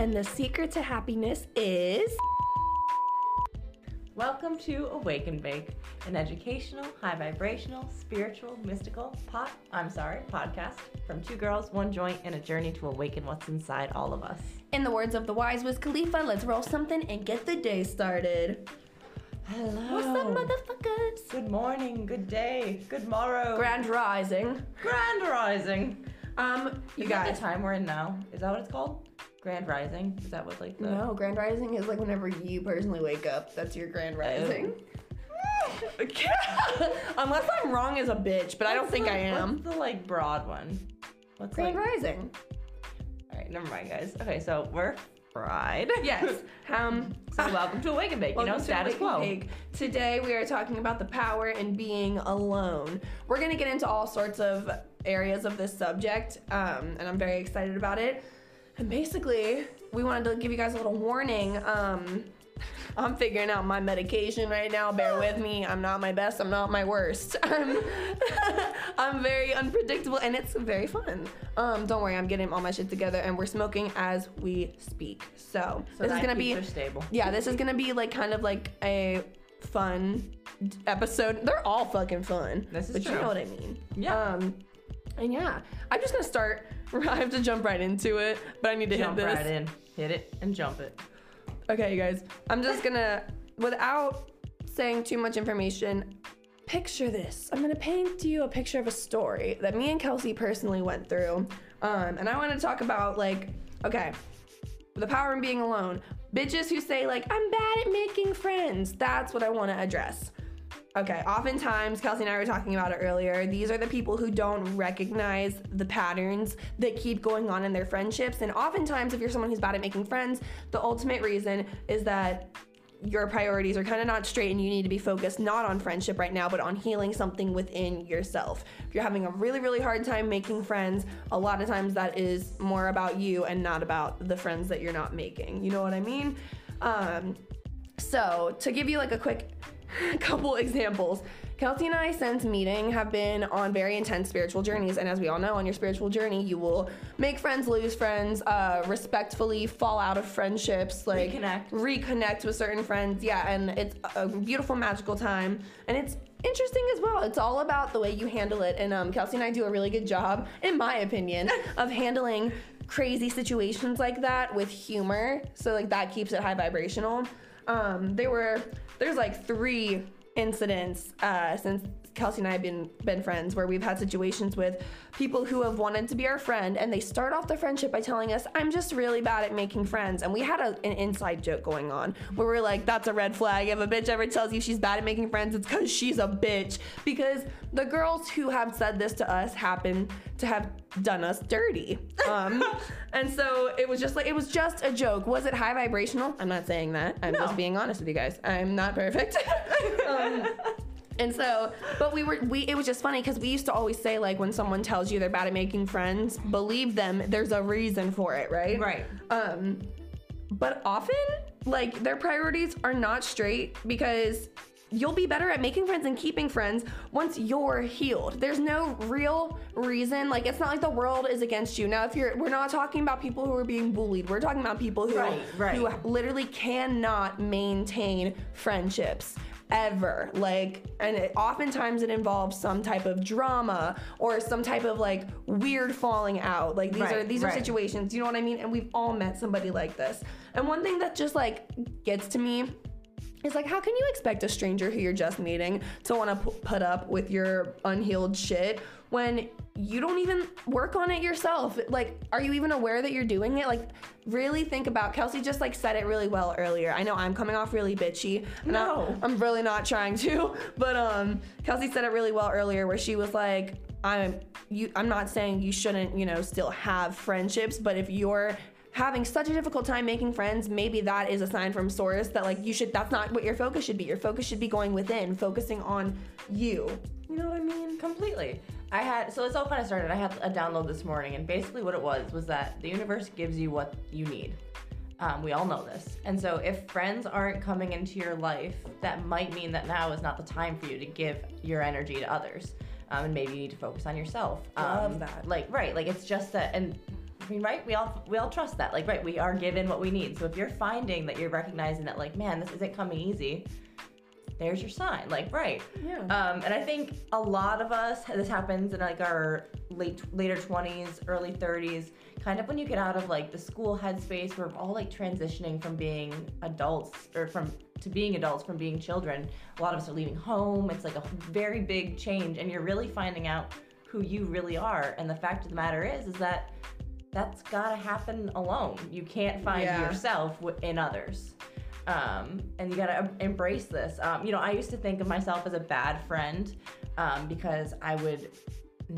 And the secret to happiness is. Welcome to Awaken Bake, an educational, high vibrational, spiritual, mystical pot I'm sorry, podcast from two girls, one joint, and a journey to awaken what's inside all of us. In the words of the wise Wiz Khalifa, let's roll something and get the day started. Hello. What's up, motherfuckers? Good morning, good day, good morrow. Grand Rising. Grand Rising. Um, you got the time we're in now? Is that what it's called? Grand Rising? Is that what like the No, Grand Rising is like whenever you personally wake up. That's your Grand Rising. Unless I'm wrong as a bitch, but I don't think I am. What's the like broad one? What's Grand like Rising. All right, never mind guys. Okay, so we're fried. Yes. Um, So welcome to Awaken Bake, you know, status quo. Bake. Today we are talking about the power in being alone. We're gonna get into all sorts of areas of this subject, um, and I'm very excited about it. And basically, we wanted to give you guys a little warning. Um, I'm figuring out my medication right now. Bear with me. I'm not my best. I'm not my worst. I'm, I'm very unpredictable, and it's very fun. Um, don't worry, I'm getting all my shit together, and we're smoking as we speak. So, So this is gonna be stable. yeah, this is gonna be like kind of like a fun episode. They're all fucking fun. This is but you know what I mean. Yeah. Um, and yeah, I'm just gonna start. I have to jump right into it, but I need to Jump hit this. Jump right in, hit it, and jump it. Okay, you guys. I'm just gonna, without saying too much information, picture this. I'm gonna paint you a picture of a story that me and Kelsey personally went through. Um, and I want to talk about like, okay, the power in being alone. Bitches who say like, I'm bad at making friends. That's what I want to address. Okay, oftentimes, Kelsey and I were talking about it earlier. These are the people who don't recognize the patterns that keep going on in their friendships. And oftentimes, if you're someone who's bad at making friends, the ultimate reason is that your priorities are kind of not straight and you need to be focused not on friendship right now, but on healing something within yourself. If you're having a really, really hard time making friends, a lot of times that is more about you and not about the friends that you're not making. You know what I mean? Um, so, to give you like a quick couple examples, Kelsey and I, since meeting, have been on very intense spiritual journeys. And as we all know, on your spiritual journey, you will make friends, lose friends, uh, respectfully fall out of friendships, like Reconnect. reconnect with certain friends. Yeah, and it's a beautiful, magical time. And it's interesting as well. It's all about the way you handle it. And um, Kelsey and I do a really good job, in my opinion, of handling crazy situations like that with humor. So like that keeps it high vibrational. Um, there were there's like three incidents uh, since Kelsey and I have been been friends where we've had situations with people who have wanted to be our friend and they start off the friendship by telling us I'm just really bad at making friends. And we had a, an inside joke going on where we're like that's a red flag. If a bitch ever tells you she's bad at making friends it's because she's a bitch. Because the girls who have said this to us happen to have done us dirty. Um, and so it was just like it was just a joke. Was it high vibrational? I'm not saying that. I'm just being honest with you guys. I'm not perfect. Um, and so, but we were we it was just funny because we used to always say like when someone tells you they're bad at making friends, believe them. There's a reason for it, right? Right. Um, but often like their priorities are not straight because you'll be better at making friends and keeping friends once you're healed. There's no real reason. Like it's not like the world is against you. Now if you're we're not talking about people who are being bullied. We're talking about people who Right, right. who literally cannot maintain friendships ever. Like and it, oftentimes it involves some type of drama or some type of like weird falling out. Like these are Right, these are situations you know what i mean? And we've all met somebody like this. And one thing that just like gets to me is like how can you expect a stranger who you're just meeting to want to p- put up with your unhealed shit when you don't even work on it yourself like are you even aware that you're doing it like really think about kelsey just like said it really well earlier i know i'm coming off really bitchy No. i'm really not trying to but um kelsey said it really well earlier where she was like i'm you i'm not saying you shouldn't you know still have friendships but if you're having such a difficult time making friends, maybe that is a sign from source that like you should that's not what your focus should be. Your focus should be going within, focusing on you. You know what I mean? Completely. I had so it's all kind of started. I had a download this morning, and basically what it was was that the universe gives you what you need. Um, we all know this, and so if friends aren't coming into your life, that might mean that now is not the time for you to give your energy to others, um, and maybe you need to focus on yourself. Um, Love that. Like right, like it's just that, and I mean, right? We all we all trust that. Like, right, we are given what we need. So if you're finding that you're recognizing that, like, man, this isn't coming easy, there's your sign. Like, right. Yeah. Um, and I think a lot of us, this happens in like our late later 20s, early 30s, kind of when you get out of like the school headspace, we're all like transitioning from being adults or from to being adults from being children. A lot of us are leaving home. It's like a very big change, and you're really finding out who you really are. And the fact of the matter is, is that that's gotta happen alone. You can't find Yeah. yourself in others. Um, and you gotta embrace this. Um, you know, I used to think of myself as a bad friend um, because I would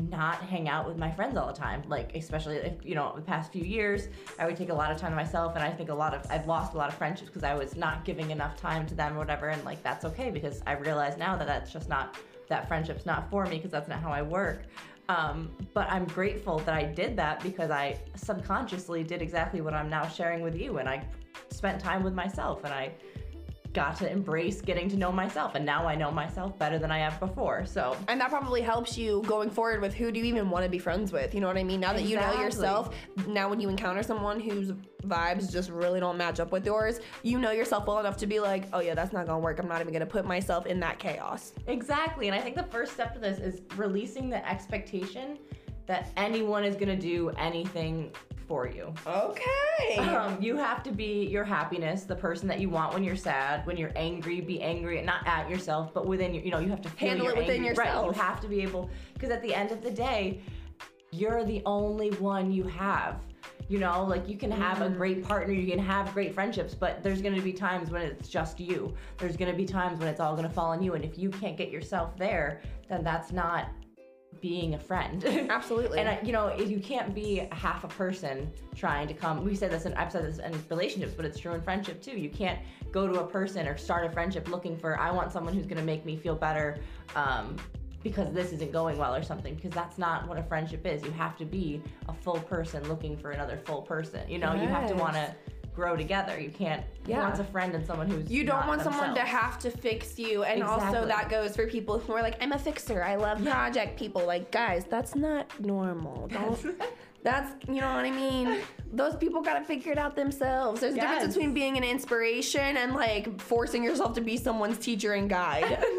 not hang out with my friends all the time. Like, especially if, you know, the past few years, I would take a lot of time to myself. And I think a lot of, I've lost a lot of friendships because I was not giving enough time to them or whatever. And like, that's okay because I realize now that that's just not, that friendship's not for me because that's not how I work. Um, but I'm grateful that I did that because I subconsciously did exactly what I'm now sharing with you. And I spent time with myself and I got to embrace getting to know myself. And now I know myself better than I have before. So And that probably helps you going forward with who do you even want to be friends with? You know what I mean? Now that you know yourself, now when you encounter someone whose vibes just really don't match up with yours, you know yourself well enough to be like, oh yeah, that's not gonna work. I'm not even gonna put myself in that chaos. Exactly. And I think the first step to this is releasing the expectation that anyone is going to do anything for you. Okay. Um, you have to be your happiness, the person that you want when you're sad, when you're angry, be angry, not at yourself, but within your, you know, you have to Handle it within angry. Right. You have to be able, because at the end of the day, you're the only one you have. You know, like you can have Mm. a great partner, you can have great friendships, but there's gonna be times when it's just you. There's gonna be times when it's all gonna fall on you. And if you can't get yourself there, then that's not being a friend. Absolutely. and I, you know, if you can't be half a person trying to come. We said this, and I've said this in relationships, but it's true in friendship too. You can't go to a person or start a friendship looking for I want someone who's gonna make me feel better. Um, because this isn't going well or something because that's not what a friendship is you have to be a full person looking for another full person you know you have to want to grow together. You can't who Yeah. wants a friend and someone who's you don't want someone to have to fix you and also that goes for people who are like i'm a fixer. I love project people. Like guys that's not normal. Don't that's you know what i mean? Those people gotta figure it out themselves. There's a Yes. difference between being an inspiration and like forcing yourself to be someone's teacher and guide.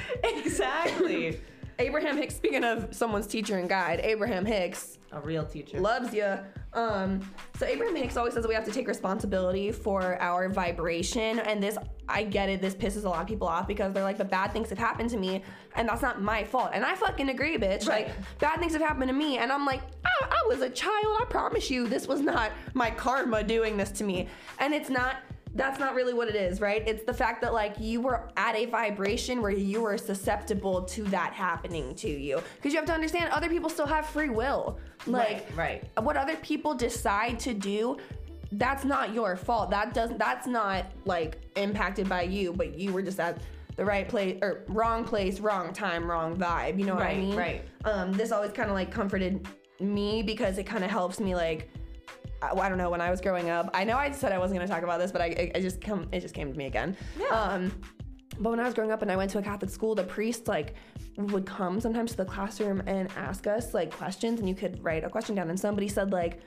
Exactly. Abraham hicks speaking of someone's teacher and guide abraham hicks a real teacher. loves you. Um, so Abraham Hicks always says we have to take responsibility for our vibration, and this I get it. This pisses a lot of people off because they're like, "But bad things have happened to me, and that's not my fault." And I fucking agree, bitch. Right. Like bad things have happened to me, and I'm like, I, I was a child. I promise you, this was not my karma doing this to me, and it's not. That's not really what it is, right? It's the fact that like you were at a vibration where you were susceptible to that happening to you. Because you have to understand, other people still have free will. Like, right right what other people decide to do that's not your fault that doesn't that's not like impacted by you but you were just at the right place or wrong place wrong time wrong vibe you know what i mean right. um this always kind of like comforted me because it kind of helps me like I, I don't know when i was growing up i know i said i wasn't going to talk about this but i it, it just come it just came to me again Yeah. um but when I was growing up and I went to a Catholic school, the priest like would come sometimes to the classroom and ask us like questions, and you could write a question down. And somebody said like,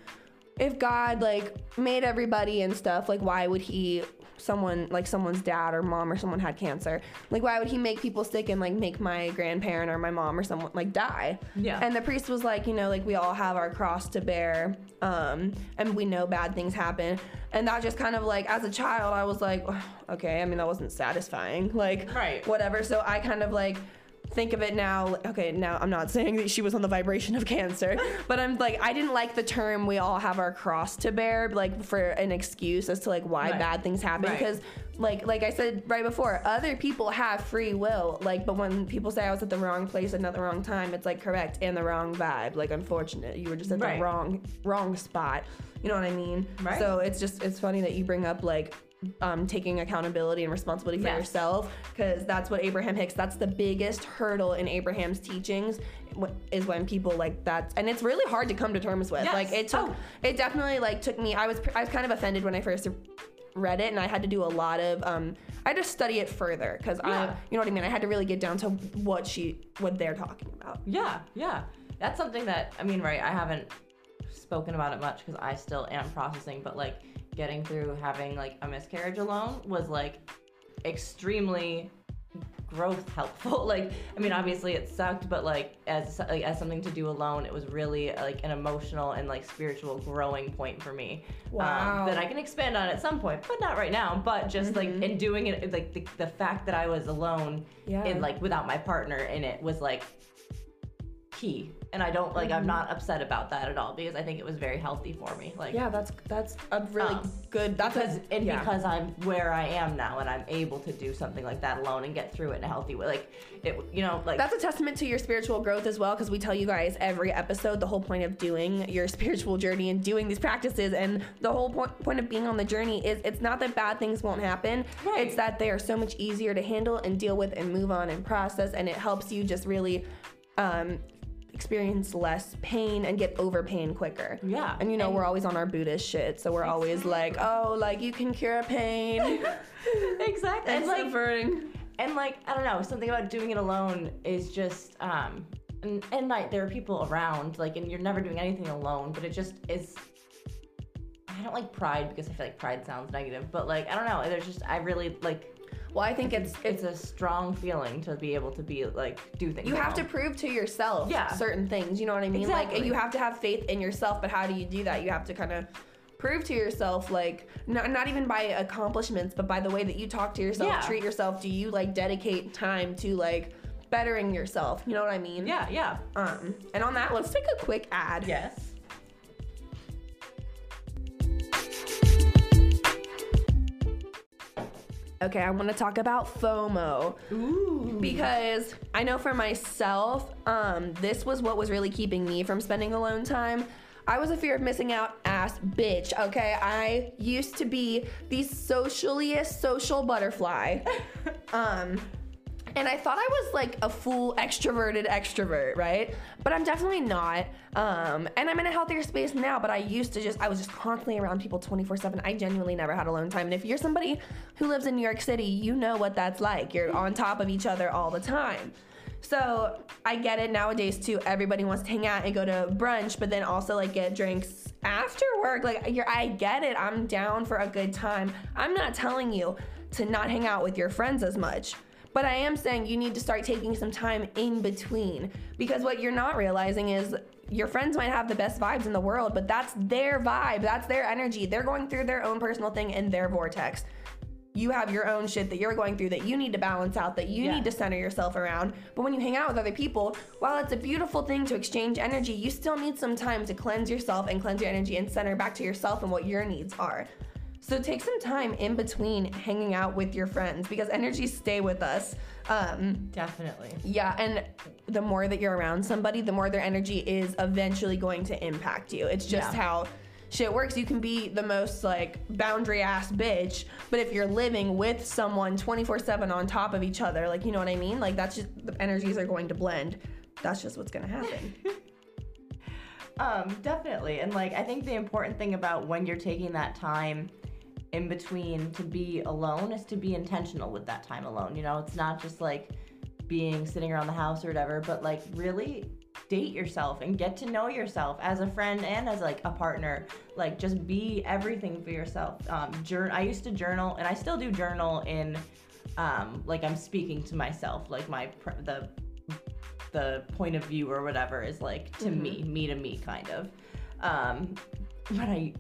if God like made everybody and stuff, like why would he someone like someone's dad or mom or someone had cancer? Like why would he make people sick and like make my grandparent or my mom or someone like die? Yeah. And the priest was like, you know, like we all have our cross to bear, um, and we know bad things happen. And that just kind of like as a child, I was like, okay, I mean that wasn't satisfying. Like Right. whatever. So I kind of like think of it now okay now i'm not saying that she was on the vibration of cancer but i'm like i didn't like the term we all have our cross to bear like for an excuse as to like why Right. bad things happen Right. because like like i said right before other people have free will like but when people say i was at the wrong place and at the wrong time it's like correct and the wrong vibe like unfortunate you were just at Right. the wrong wrong spot you know what i mean Right. so it's just it's funny that you bring up like um, taking accountability and responsibility for Yes. yourself because that's what Abraham Hicks that's the biggest hurdle in Abraham's teachings is when people like that and it's really hard to come to terms with Yes. like it took Oh. it definitely like took me I was I was kind of offended when I first read it and I had to do a lot of um I had to study it further because I you know what I mean I had to really get down to what she what they're talking about Yeah, yeah. That's something that I mean, right? I haven't spoken about it much because I still am processing, but like getting through having like a miscarriage alone was like extremely growth helpful like i mean obviously it sucked but like as like, as something to do alone it was really like an emotional and like spiritual growing point for me Wow. um, that i can expand on at some point but not right now but just like in doing it like the, the fact that i was alone Yeah. and like without my partner in it was like key and i don't like i'm not upset about that at all because i think it was very healthy for me like yeah, that's that's a really Um, good. That's because a, and yeah. because I'm where I am now and I'm able to do something like that alone and get through it in a healthy way. Like it, you know, like That's a testament to your spiritual growth as well, because we tell you guys every episode the whole point of doing your spiritual journey and doing these practices, and the whole point, point of being on the journey is it's not that bad things won't happen. Right. It's that they are so much easier to handle and deal with and move on and process, and it helps you just really um, experience less pain and get over pain quicker. Yeah, And you know, and- we're always on our Buddhist shit, so we're always like, oh, like you can cure pain exactly. and And like suffering. and like I don't know, something about doing it alone is just um and, and like there are people around like and you're never doing anything alone, but it just is. I don't like pride because I feel like pride sounds negative, but like I don't know. There's just I really like Well, I think it's it's a strong feeling to be able to be like do things. you have to prove to yourself Yeah. certain things you know what i mean like you have to have faith in yourself but how do you do that you have to kind of prove to yourself like not, not even by accomplishments but by the way that you talk to yourself Yeah. treat yourself do you like dedicate time to like bettering yourself you know what i mean Yeah, yeah. um and on that let's take a quick ad Yes. Okay i want to talk about fomo Ooh. because I know for myself, um, this was what was really keeping me from spending alone time. I was a fear of missing out ass bitch, okay? I used to be the socialiest social butterfly. um, and I thought I was like a full extroverted extrovert, right? But I'm definitely not. Um, and I'm in a healthier space now, but I used to just, I was just constantly around people 24 7. I genuinely never had alone time. And if you're somebody who lives in New York City, you know what that's like. You're on top of each other all the time. So I get it nowadays too. Everybody wants to hang out and go to brunch, but then also like get drinks after work. Like you're, I get it. I'm down for a good time. I'm not telling you to not hang out with your friends as much. But I am saying you need to start taking some time in between because what you're not realizing is your friends might have the best vibes in the world, but that's their vibe, that's their energy. They're going through their own personal thing in their vortex. You have your own shit that you're going through that you need to balance out, that you Yeah. need to center yourself around. But when you hang out with other people, while it's a beautiful thing to exchange energy, you still need some time to cleanse yourself and cleanse your energy and center back to yourself and what your needs are. So take some time in between hanging out with your friends because energies stay with us. Um, Definitely. yeah, and the more that you're around somebody, the more their energy is eventually going to impact you. It's just Yeah. how shit works. You can be the most like boundary ass bitch, but if you're living with someone 24 7 on top of each other, like, you know what I mean? Like, that's just the energies are going to blend. That's just what's gonna happen. Um, definitely. And like I think the important thing about when you're taking that time in between to be alone is to be intentional with that time alone. You know, it's not just like being sitting around the house or whatever, but like really date yourself and get to know yourself as a friend and as like a partner. Like just be everything for yourself. Um, jour- I used to journal and I still do journal in um, like I'm speaking to myself, like my pr- the the point of view or whatever is like to me, me to me kind of. Um, but I,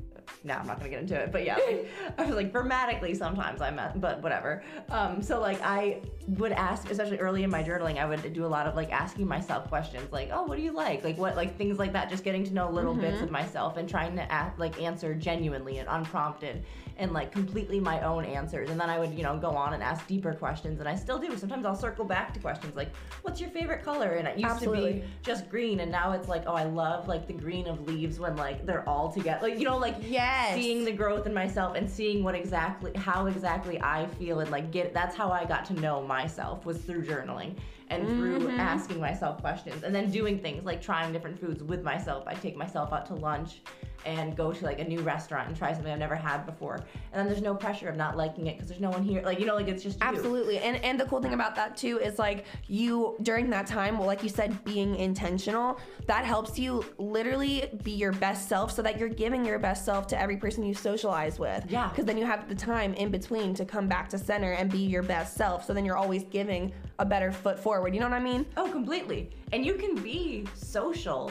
no, I'm not gonna get into it. But yeah, like, I was like grammatically sometimes I'm, at, but whatever. Um, so like I would ask, especially early in my journaling, I would do a lot of like asking myself questions, like, oh, what do you like? Like what, like things like that. Just getting to know little bits of myself and trying to act, like answer genuinely and unprompted and like completely my own answers. And then I would, you know, go on and ask deeper questions. And I still do. Sometimes I'll circle back to questions like, what's your favorite color? And it used to be just green. And now it's like, oh, I love like the green of leaves when like they're all together. Like, you know, like Yes. seeing the growth in myself and seeing what exactly, how exactly I feel and like get, that's how I got to know myself was through journaling and through mm-hmm. asking myself questions and then doing things like trying different foods with myself. I take myself out to lunch and go to like a new restaurant and try something I've never had before. And then there's no pressure of not liking it because there's no one here. Like you know, like it's just you. Absolutely. And and the cool thing about that too is like you during that time, well, like you said, being intentional, that helps you literally be your best self so that you're giving your best self to every person you socialize with. Yeah. Because then you have the time in between to come back to center and be your best self. So then you're always giving a better foot forward. You know what I mean? Oh, completely. And you can be social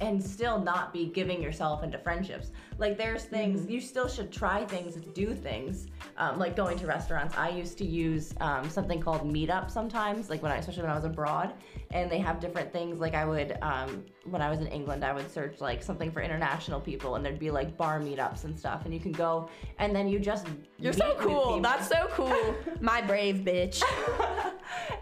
and still not be giving yourself into friendships. Like there's things Mm-hmm. you still should try things, do things. Um, like going to restaurants. I used to use um, something called Meetup sometimes, like when I, especially when I was abroad, and they have different things. Like I would, um, when I was in England, I would search like something for international people, and there'd be like bar meetups and stuff, and you can go, and then you just You're so cool. That's so cool. My brave bitch.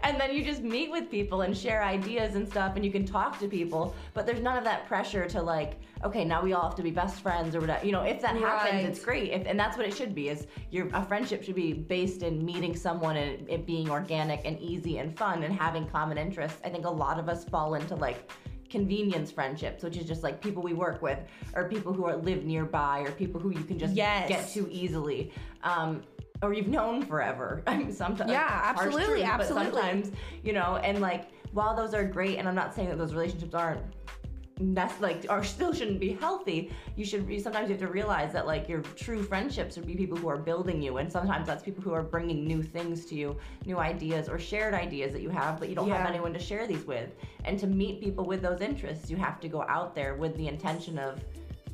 and then you just meet with people and share ideas and stuff and you can talk to people but there's none of that pressure to like okay now we all have to be best friends or whatever you know if that happens it's great if, and that's what it should be is your a friendship should be based in meeting someone and it being organic and easy and fun and having common interests. I think a lot of us fall into like convenience friendships which is just like people we work with or people who are live nearby or people who you can just Yes. get to easily. Um, or you've known forever. I mean, sometimes Yeah, absolutely, truth, absolutely. But sometimes, you know, and like while those are great, and I'm not saying that those relationships aren't nec- like or still shouldn't be healthy. You should be. Sometimes you have to realize that like your true friendships would be people who are building you, and sometimes that's people who are bringing new things to you, new ideas or shared ideas that you have, but you don't have anyone to share these with. And to meet people with those interests, you have to go out there with the intention of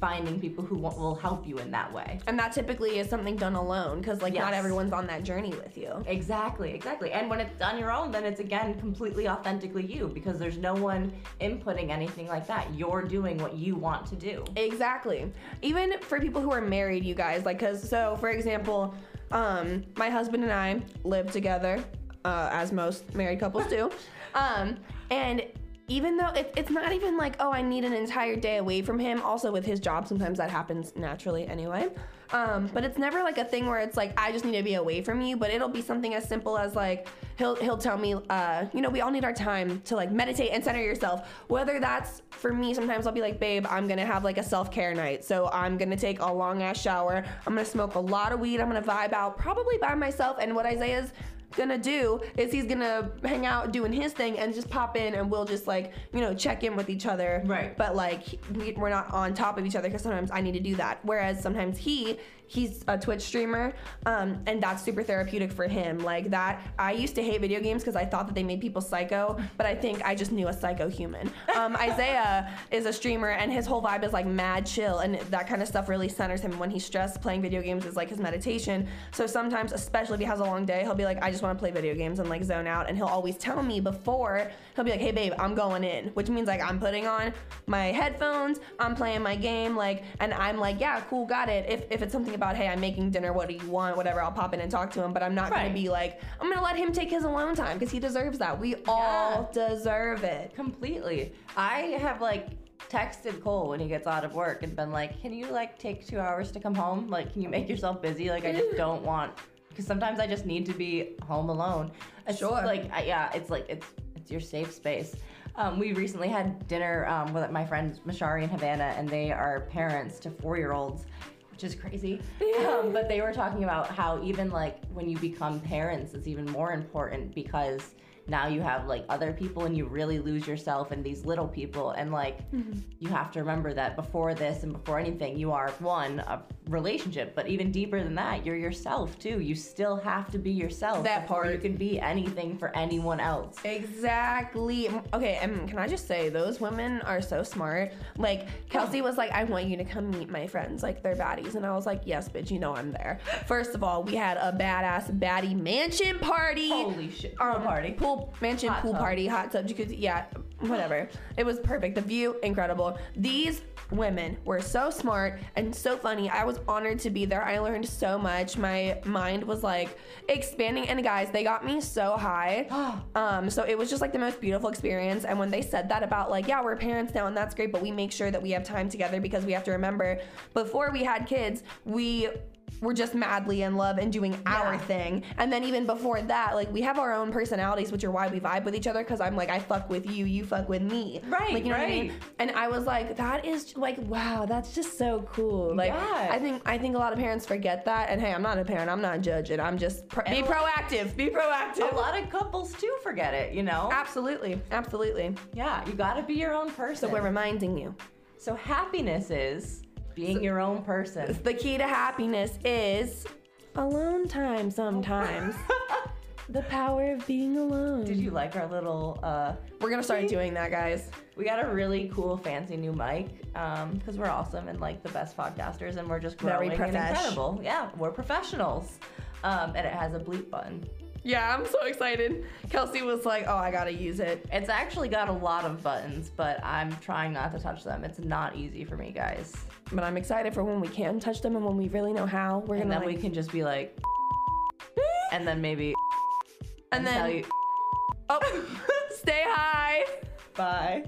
finding people who will will help you in that way. And that typically is something done alone because like not everyone's on that journey with you. Exactly, exactly. And when it's on your own, then it's again completely authentically you because there's no one inputting anything like that. You're doing what you want to do. Exactly. Even for people who are married, you guys, like, cause so for example, um, my husband and I live together, uh, as most married couples do, um, and even though it, it's not even like oh I need an entire day away from him. Also with his job, sometimes that happens naturally anyway. Um, but it's never like a thing where it's like I just need to be away from you. But it'll be something as simple as like he'll he'll tell me, uh, you know, we all need our time to like meditate and center yourself. Whether that's for me, sometimes I'll be like, babe, I'm gonna have like a self care night. So I'm gonna take a long ass shower. I'm gonna smoke a lot of weed. I'm gonna vibe out probably by myself. And what Isaiah's gonna do is he's gonna hang out doing his thing and just pop in and we'll just like you know check in with each other. Right. but like we, we're not on top of each other because sometimes i need to do that. Whereas sometimes he he's a twitch streamer um, and that's super therapeutic for him. Like that i used to hate video games because i thought that they made people psycho but i think i just knew a psycho human. Um, isaiah is a streamer and his whole vibe is like mad chill and that kind of stuff really centers him when he's stressed. Playing video games is like his meditation. So sometimes especially if he has a long day he'll be like i just want to play video games and like zone out and he'll always tell me before he'll be like hey babe i'm going in which means like i'm putting on my headphones i'm playing my game like and i'm like yeah cool got it if, if it's something about hey i'm making dinner what do you want whatever i'll pop in and talk to him but i'm not Right. gonna be like i'm gonna let him take his alone time because he deserves that we all deserve it Completely. I have like texted Cole when he gets out of work and been like, "Can you like take 2 hours to come home? Like, can you make yourself busy? Like, I just don't want because sometimes I just need to be home alone." It's Sure. Like, I, yeah, it's like it's it's your safe space. Um, we recently had dinner um, with my friends Mashari and Havana, and they are parents to four-year-olds, which is crazy. Um, but they were talking about how even like when you become parents, it's even more important because now you have like other people and you really lose yourself in these little people and like mm-hmm. you have to remember that before this and before anything you are one a relationship but even deeper than that you're yourself too you still have to be yourself That before you part. can be anything for anyone else Exactly. Okay, and can I just say those women are so smart. Like Kelsey was like, "I want you to come meet my friends, like they're baddies," and I was like, "Yes, bitch, you know I'm there." First of all, we had a badass baddie mansion party. holy shit um, pool party Pool mansion Hot pool tub. party, hot tub, jacuzzi, yeah, whatever. It was perfect. The view, incredible. These women were so smart and so funny. I was honored to be there. I learned so much. My mind was like expanding. And guys, they got me so high. Um, so it was just like the most beautiful experience. And when they said that about like, yeah, we're parents now and that's great, but we make sure that we have time together because we have to remember before we had kids, we we're just madly in love and doing our Yeah. thing. And then even before that, like we have our own personalities, which are why we vibe with each other. Cause I'm like, I fuck with you, you fuck with me. Right, Like, you know what I mean? And I was like, that is like, wow, that's just so cool. Like, Yeah. I think I think a lot of parents forget that. And hey, I'm not a parent. I'm not judging. I'm just be And a lot- proactive. Be proactive. A lot of couples too forget it, you know? Absolutely, absolutely. Yeah, you gotta be your own person. So we're reminding you. So happiness is being your own person. The key to happiness is alone time sometimes. the power of being alone. Did you like our little uh We're gonna start doing that, guys. we got a really cool fancy new mic um because we're awesome and like the best podcasters and we're just Very growing and profesh. incredible. Yeah, we're professionals. Um and it has a bleep button. Yeah, I'm so excited. Kelsey was like, "Oh, I gotta use it." It's actually got a lot of buttons, but I'm trying not to touch them. It's not easy for me, guys. But I'm excited for when we can touch them and when we really know how. We're And gonna then we can just be like and then maybe and tell then you oh, stay high. bye.